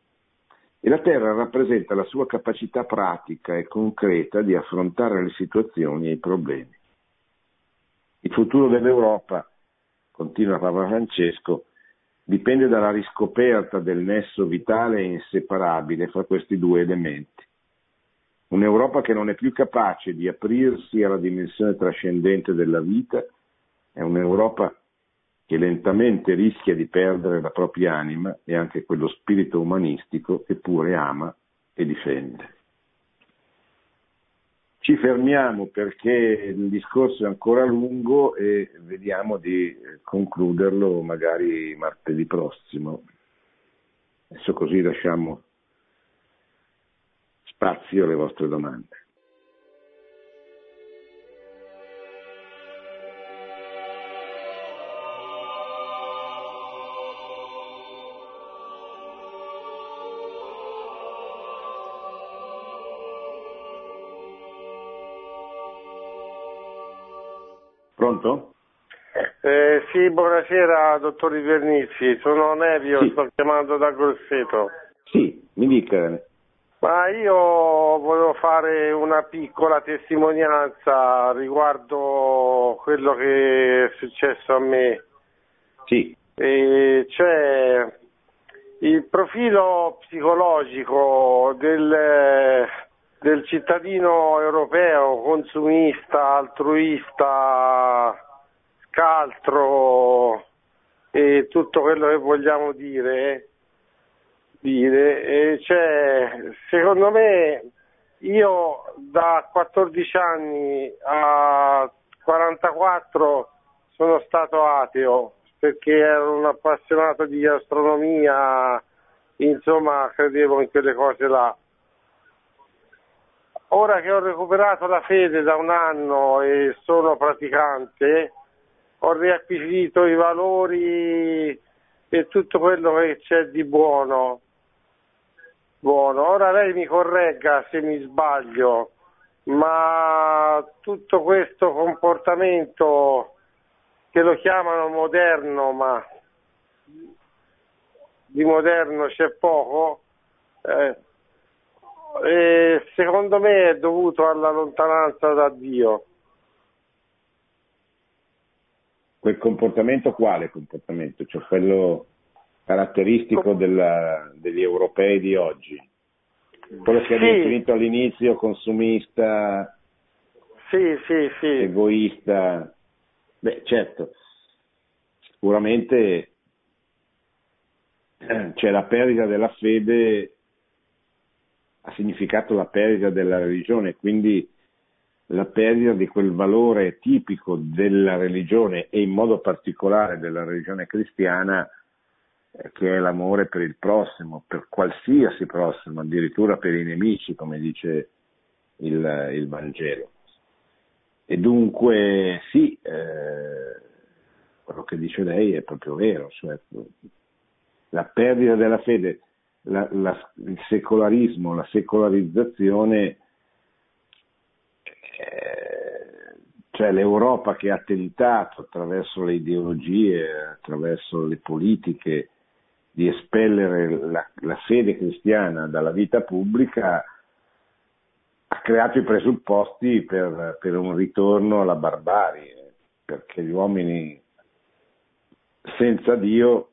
E la terra rappresenta la sua capacità pratica e concreta di affrontare le situazioni e i problemi. Il futuro dell'Europa, continua Papa Francesco, dipende dalla riscoperta del nesso vitale e inseparabile fra questi due elementi. Un'Europa che non è più capace di aprirsi alla dimensione trascendente della vita è un'Europa che lentamente rischia di perdere la propria anima e anche quello spirito umanistico che pure ama e difende. Ci fermiamo perché il discorso è ancora lungo e vediamo di concluderlo magari martedì prossimo. Adesso così lasciamo spazio alle vostre domande. Pronto? Eh, sì, buonasera dottor Vernizzi, sono Nevio, Sì. sto chiamando da Grosseto. Sì, mi dica. Ma io volevo fare una piccola testimonianza riguardo quello che è successo a me. Sì, E cioè il profilo psicologico del, del cittadino europeo, consumista, altruista, scaltro e tutto quello che vogliamo dire, dire cioè, secondo me io da 14 anni a 44 sono stato ateo perché ero un appassionato di astronomia, insomma credevo in quelle cose là. Ora che ho recuperato la fede da un anno e sono praticante, ho riacquisito i valori e tutto quello che c'è di buono. Buono, ora lei mi corregga se mi sbaglio, ma tutto questo comportamento che lo chiamano moderno, ma di moderno c'è poco, eh, e secondo me è dovuto alla lontananza da Dio. quel comportamento quale comportamento? Cioè quello caratteristico della- degli europei di oggi? Quello che Sì. abbiamo definito all'inizio consumista, Sì, sì, sì. egoista. Beh, certo, sicuramente eh, c'è la perdita della fede, ha significato la perdita della religione, quindi la perdita di quel valore tipico della religione e in modo particolare della religione cristiana eh, che è l'amore per il prossimo, per qualsiasi prossimo, addirittura per i nemici, come dice il, il Vangelo. E dunque sì, eh, quello che dice lei è proprio vero, cioè, la perdita della fede, la- la- il secolarismo, la secolarizzazione, eh, cioè l'Europa che ha tentato attraverso le ideologie, attraverso le politiche di espellere la, la fede cristiana dalla vita pubblica, ha creato i presupposti per, per un ritorno alla barbarie, perché gli uomini senza Dio,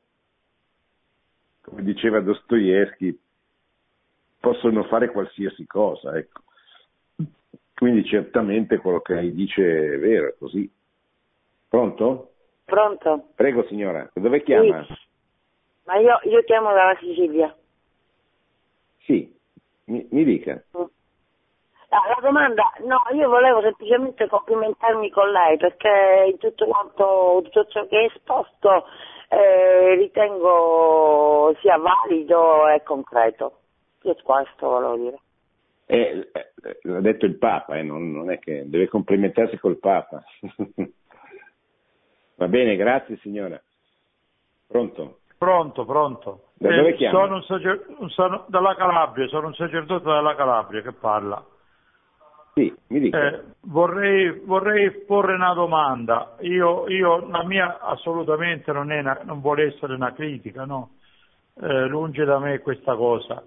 come diceva Dostoevsky, possono fare qualsiasi cosa. Ecco. Quindi certamente quello che lei dice è vero, è così. Pronto? Pronto? Prego signora, dove chiama? Sì. Ma io, io chiamo dalla Sicilia. Sì, mi, mi dica. Ah, la domanda, no, io volevo semplicemente complimentarmi con lei perché in tutto quanto tutto ciò che è esposto eh, ritengo sia valido e concreto. Io questo volevo dire. Eh, eh, l'ha detto il Papa, eh, non, non è che deve complimentarsi col Papa. Va bene, grazie signora. Pronto? Pronto, pronto. Da dove Eh, chiami? sono un sacer- sono dalla Calabria, sono un sacerdote della Calabria che parla. Sì. Eh, vorrei, vorrei porre una domanda. Io, io- la mia assolutamente non, è una- non vuole essere una critica, no? Eh, lungi da me questa cosa.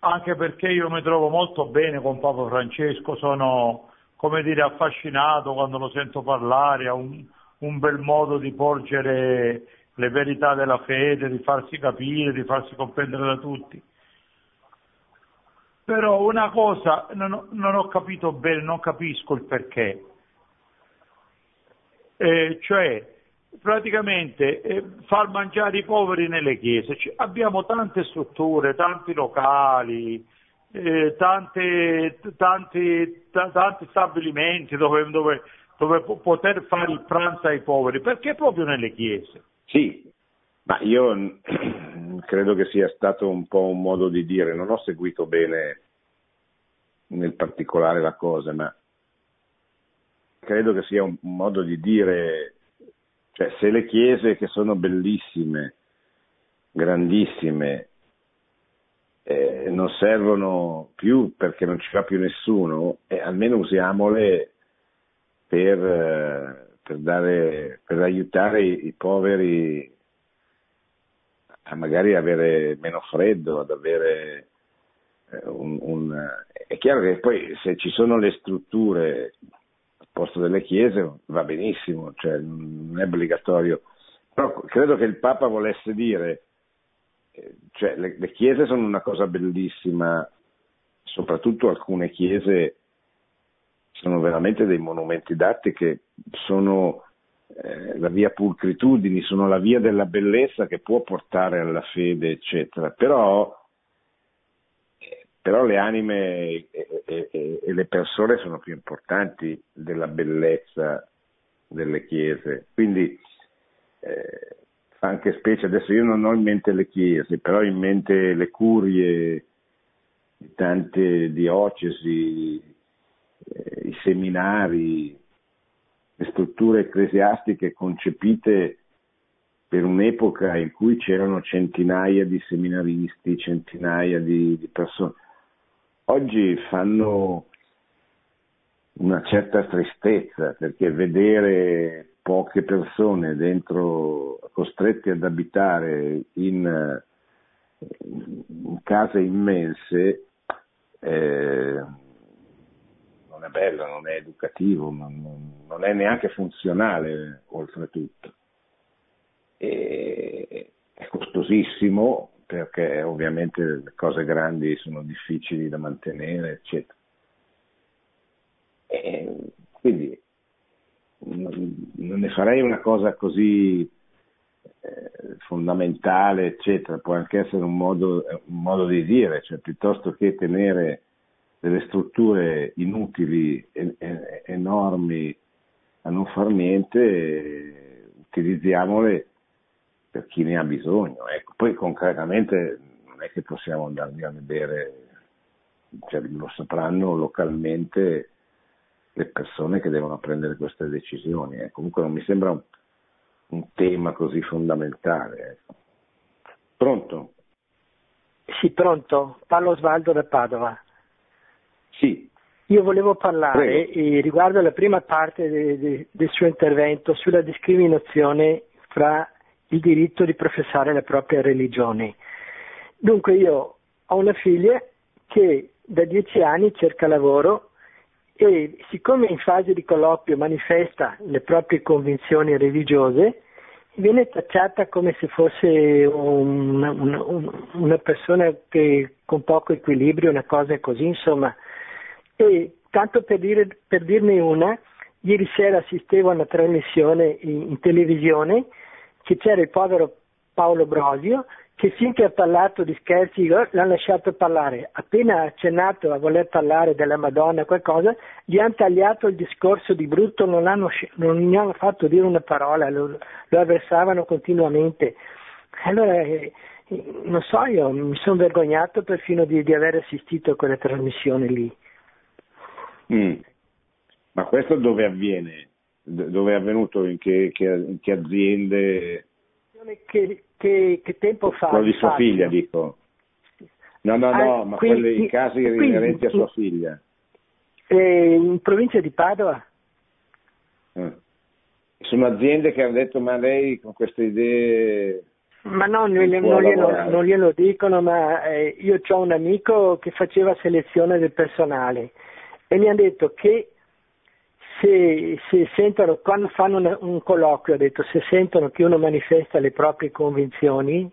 Anche perché io mi trovo molto bene con Papa Francesco, sono, come dire, affascinato quando lo sento parlare, ha un, un bel modo di porgere le verità della fede, di farsi capire, di farsi comprendere da tutti. Però una cosa non ho, non ho capito bene, non capisco il perché. Eh, cioè, praticamente eh, far mangiare i poveri nelle chiese. Ci- abbiamo tante strutture, tanti locali, eh, tante- tanti, ta- tanti stabilimenti dove, dove- dove po- poter fare il pranzo ai poveri. Perché proprio nelle chiese? Sì, ma io credo che sia stato un po' un modo di dire, non ho seguito bene nel particolare la cosa, ma credo che sia un, modo di dire, cioè se le chiese che sono bellissime, grandissime, eh, non servono più perché non ci va più nessuno, eh, almeno usiamole per, eh, per, dare, per aiutare i, i poveri a magari avere meno freddo, ad avere eh, un, un- È chiaro che poi se ci sono le strutture al posto delle chiese va benissimo, cioè non è obbligatorio, però credo che il Papa volesse dire, eh, cioè le, le chiese sono una cosa bellissima, soprattutto alcune chiese sono veramente dei monumenti d'arte che sono eh, la via pulcritudini, sono la via della bellezza che può portare alla fede, eccetera. Però, eh, però le anime e, e- e- le persone sono più importanti della bellezza delle chiese. Quindi eh, fa anche specie, adesso io non ho in mente le chiese, però ho in mente le curie di tante diocesi, eh, i seminari, le strutture ecclesiastiche concepite per un'epoca in cui c'erano centinaia di seminaristi, centinaia di, di persone. Oggi fanno una certa tristezza perché vedere poche persone dentro, costrette ad abitare in, in case immense, eh, non è bello, non è educativo, non, non- è neanche funzionale oltretutto. E è costosissimo perché ovviamente le cose grandi sono difficili da mantenere, eccetera. E quindi non non ne farei una cosa così eh, fondamentale, eccetera, può anche essere un modo, un modo di dire, cioè piuttosto che tenere delle strutture inutili, enormi, a non far niente, utilizziamole per chi ne ha bisogno. Ecco. Poi concretamente non è che possiamo andarli a vedere, cioè, lo sapranno localmente le persone che devono prendere queste decisioni. eh. Comunque non mi sembra un, un tema così fondamentale. ecco. Pronto? Sì, pronto. Parlo Osvaldo da Padova. Sì, Io volevo parlare eh, riguardo alla prima parte de- de- del suo intervento sulla discriminazione fra il diritto di professare la propria religione. Dunque io ho una figlia che da dieci anni cerca lavoro e siccome in fase di colloquio manifesta le proprie convinzioni religiose, viene tacciata come se fosse un- un- una persona che, con poco equilibrio, una cosa così, insomma. E tanto per, dire, per dirne una, ieri sera assistevo a una trasmissione in, in televisione che c'era il povero Paolo Brosio che finché ha parlato di scherzi l'hanno lasciato parlare, appena ha accennato a voler parlare della Madonna qualcosa, gli hanno tagliato il discorso di brutto, non, l'hanno sci- non gli hanno fatto dire una parola, lo, lo avversavano continuamente. Allora, eh, eh, non so, io mi sono vergognato perfino di, di aver assistito a quella trasmissione lì. Mm. Ma questo dove avviene? dove è avvenuto, in che, che, in che aziende? Che, che, che, tempo fa? Quello di sua figlia, dico. No, no, no, ah, ma quindi, quelli, i casi quindi, inerenti a sua figlia. Eh, in provincia di Padova. Eh. Sono aziende che hanno detto ma lei con queste idee... Ma no, non, non, glielo, non glielo, dicono, ma eh, io ho un amico che faceva selezione del personale e mi ha detto che se, se sentono, quando fanno un, un colloquio, ha detto, se sentono che uno manifesta le proprie convinzioni,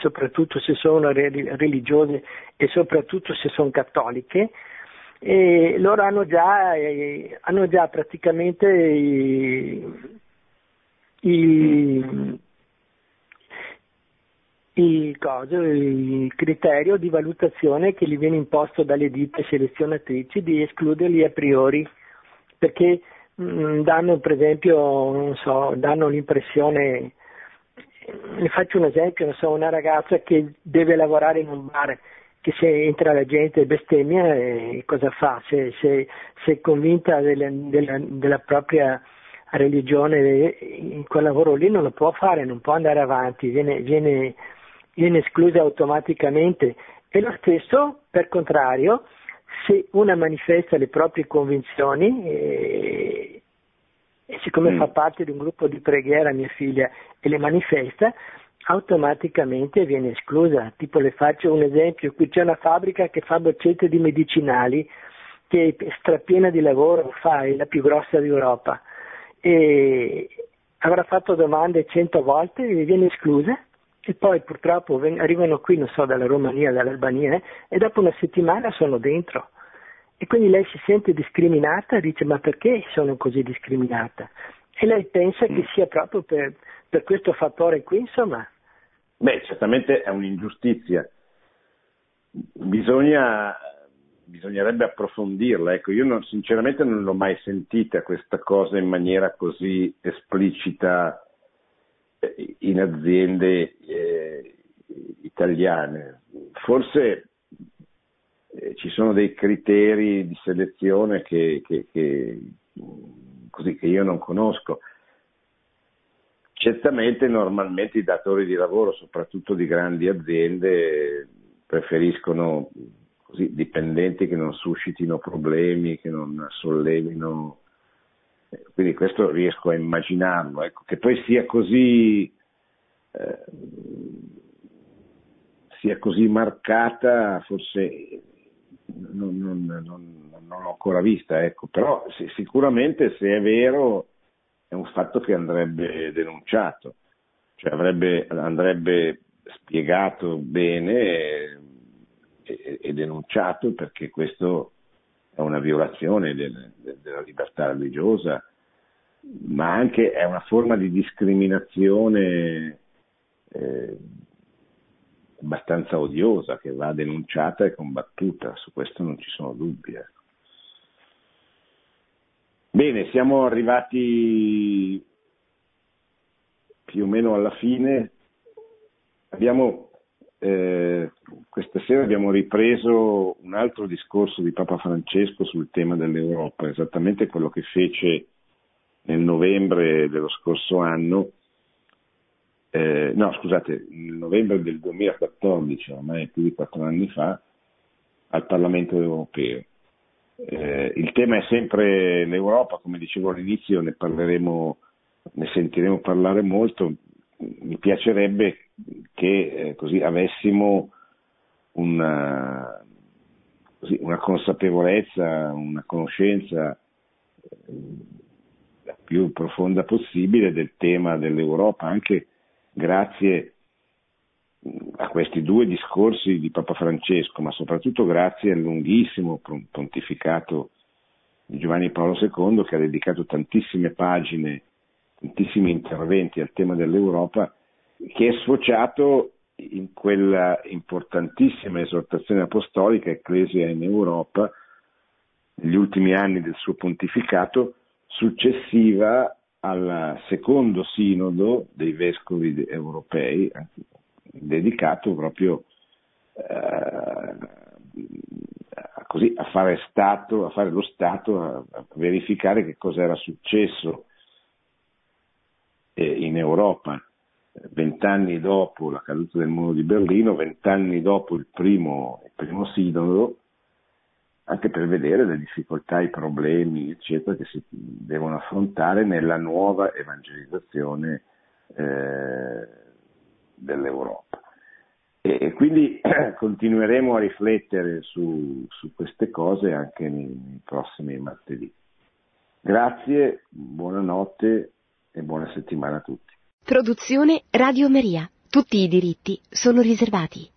soprattutto se sono religiose e soprattutto se sono cattoliche, e loro hanno già, eh, hanno già praticamente i, i, il, coso, il, criterio di valutazione che gli viene imposto dalle ditte selezionatrici di escluderli a priori perché mh, mm, danno per esempio so, danno l'impressione ne faccio un esempio, so, una ragazza che deve lavorare in un bar che se entra la gente e bestemmia eh, cosa fa? Se, se, se è convinta delle, della, della, propria religione eh, in quel lavoro lì non lo può fare, non può andare avanti, viene, viene, viene esclusa automaticamente. E lo stesso, per contrario, se una manifesta le proprie convinzioni e, e siccome mm. fa parte di un gruppo di preghiera mia figlia e le manifesta, automaticamente viene esclusa. Tipo le faccio un esempio, qui c'è una fabbrica che fa boccette di medicinali che è strapiena di lavoro, fa, è la più grossa d'Europa e avrà fatto domande cento volte e viene esclusa e poi purtroppo arrivano qui, non so, dalla Romania, dall'Albania e dopo una settimana sono dentro. E quindi lei si sente discriminata dice ma perché sono così discriminata? E lei pensa che mm. sia proprio per, per questo fattore qui, insomma, Beh, certamente è un'ingiustizia. Bisogna, bisognerebbe approfondirla. Ecco, io non, sinceramente non l'ho mai sentita questa cosa in maniera così esplicita eh, in aziende eh, italiane. Forse eh, ci sono dei criteri di selezione che, che, che, così, che io non conosco. Certamente normalmente i datori di lavoro, soprattutto di grandi aziende, preferiscono così, dipendenti che non suscitino problemi, che non sollevino. Quindi questo riesco a immaginarlo. Ecco, che poi sia così, eh, sia così marcata, forse non, non, non, non l'ho ancora vista, ecco. però sicuramente se è vero è un fatto che andrebbe denunciato, cioè avrebbe, andrebbe spiegato bene e, e, e, denunciato perché questo è una violazione del, del, della libertà religiosa, ma anche è una forma di discriminazione eh, abbastanza odiosa che va denunciata e combattuta, su questo non ci sono dubbi. Ecco. Bene, siamo arrivati più o meno alla fine. Abbiamo, eh, questa sera abbiamo ripreso un altro discorso di Papa Francesco sul tema dell'Europa, esattamente quello che fece nel novembre dello scorso anno, eh, no scusate, nel novembre del 2014, ormai più di quattro anni fa, al Parlamento europeo. Eh, il tema è sempre l'Europa, come dicevo all'inizio, ne parleremo, ne sentiremo parlare molto. Mi piacerebbe che eh, così avessimo una, così, una, consapevolezza, una conoscenza eh, la più profonda possibile del tema dell'Europa, anche grazie a questi due discorsi di Papa Francesco, ma soprattutto grazie al lunghissimo pontificato di Giovanni Paolo II che ha dedicato tantissime pagine, tantissimi interventi al tema dell'Europa, che è sfociato in quella importantissima esortazione apostolica Ecclesia in Europa negli ultimi anni del suo pontificato, successiva al secondo sinodo dei vescovi europei, dedicato proprio eh, così, a, fare stato, a fare lo Stato, a, a verificare che cosa era successo in Europa vent'anni dopo la caduta del muro di Berlino, vent'anni dopo il primo, il primo sinodo, anche per vedere le difficoltà, i problemi, eccetera, che si devono affrontare nella nuova evangelizzazione eh, dell'Europa. E, e quindi continueremo a riflettere su, su, queste cose anche nei, nei prossimi martedì. Grazie, buonanotte e buona settimana a tutti. Produzione Radio Maria. Tutti i diritti sono riservati.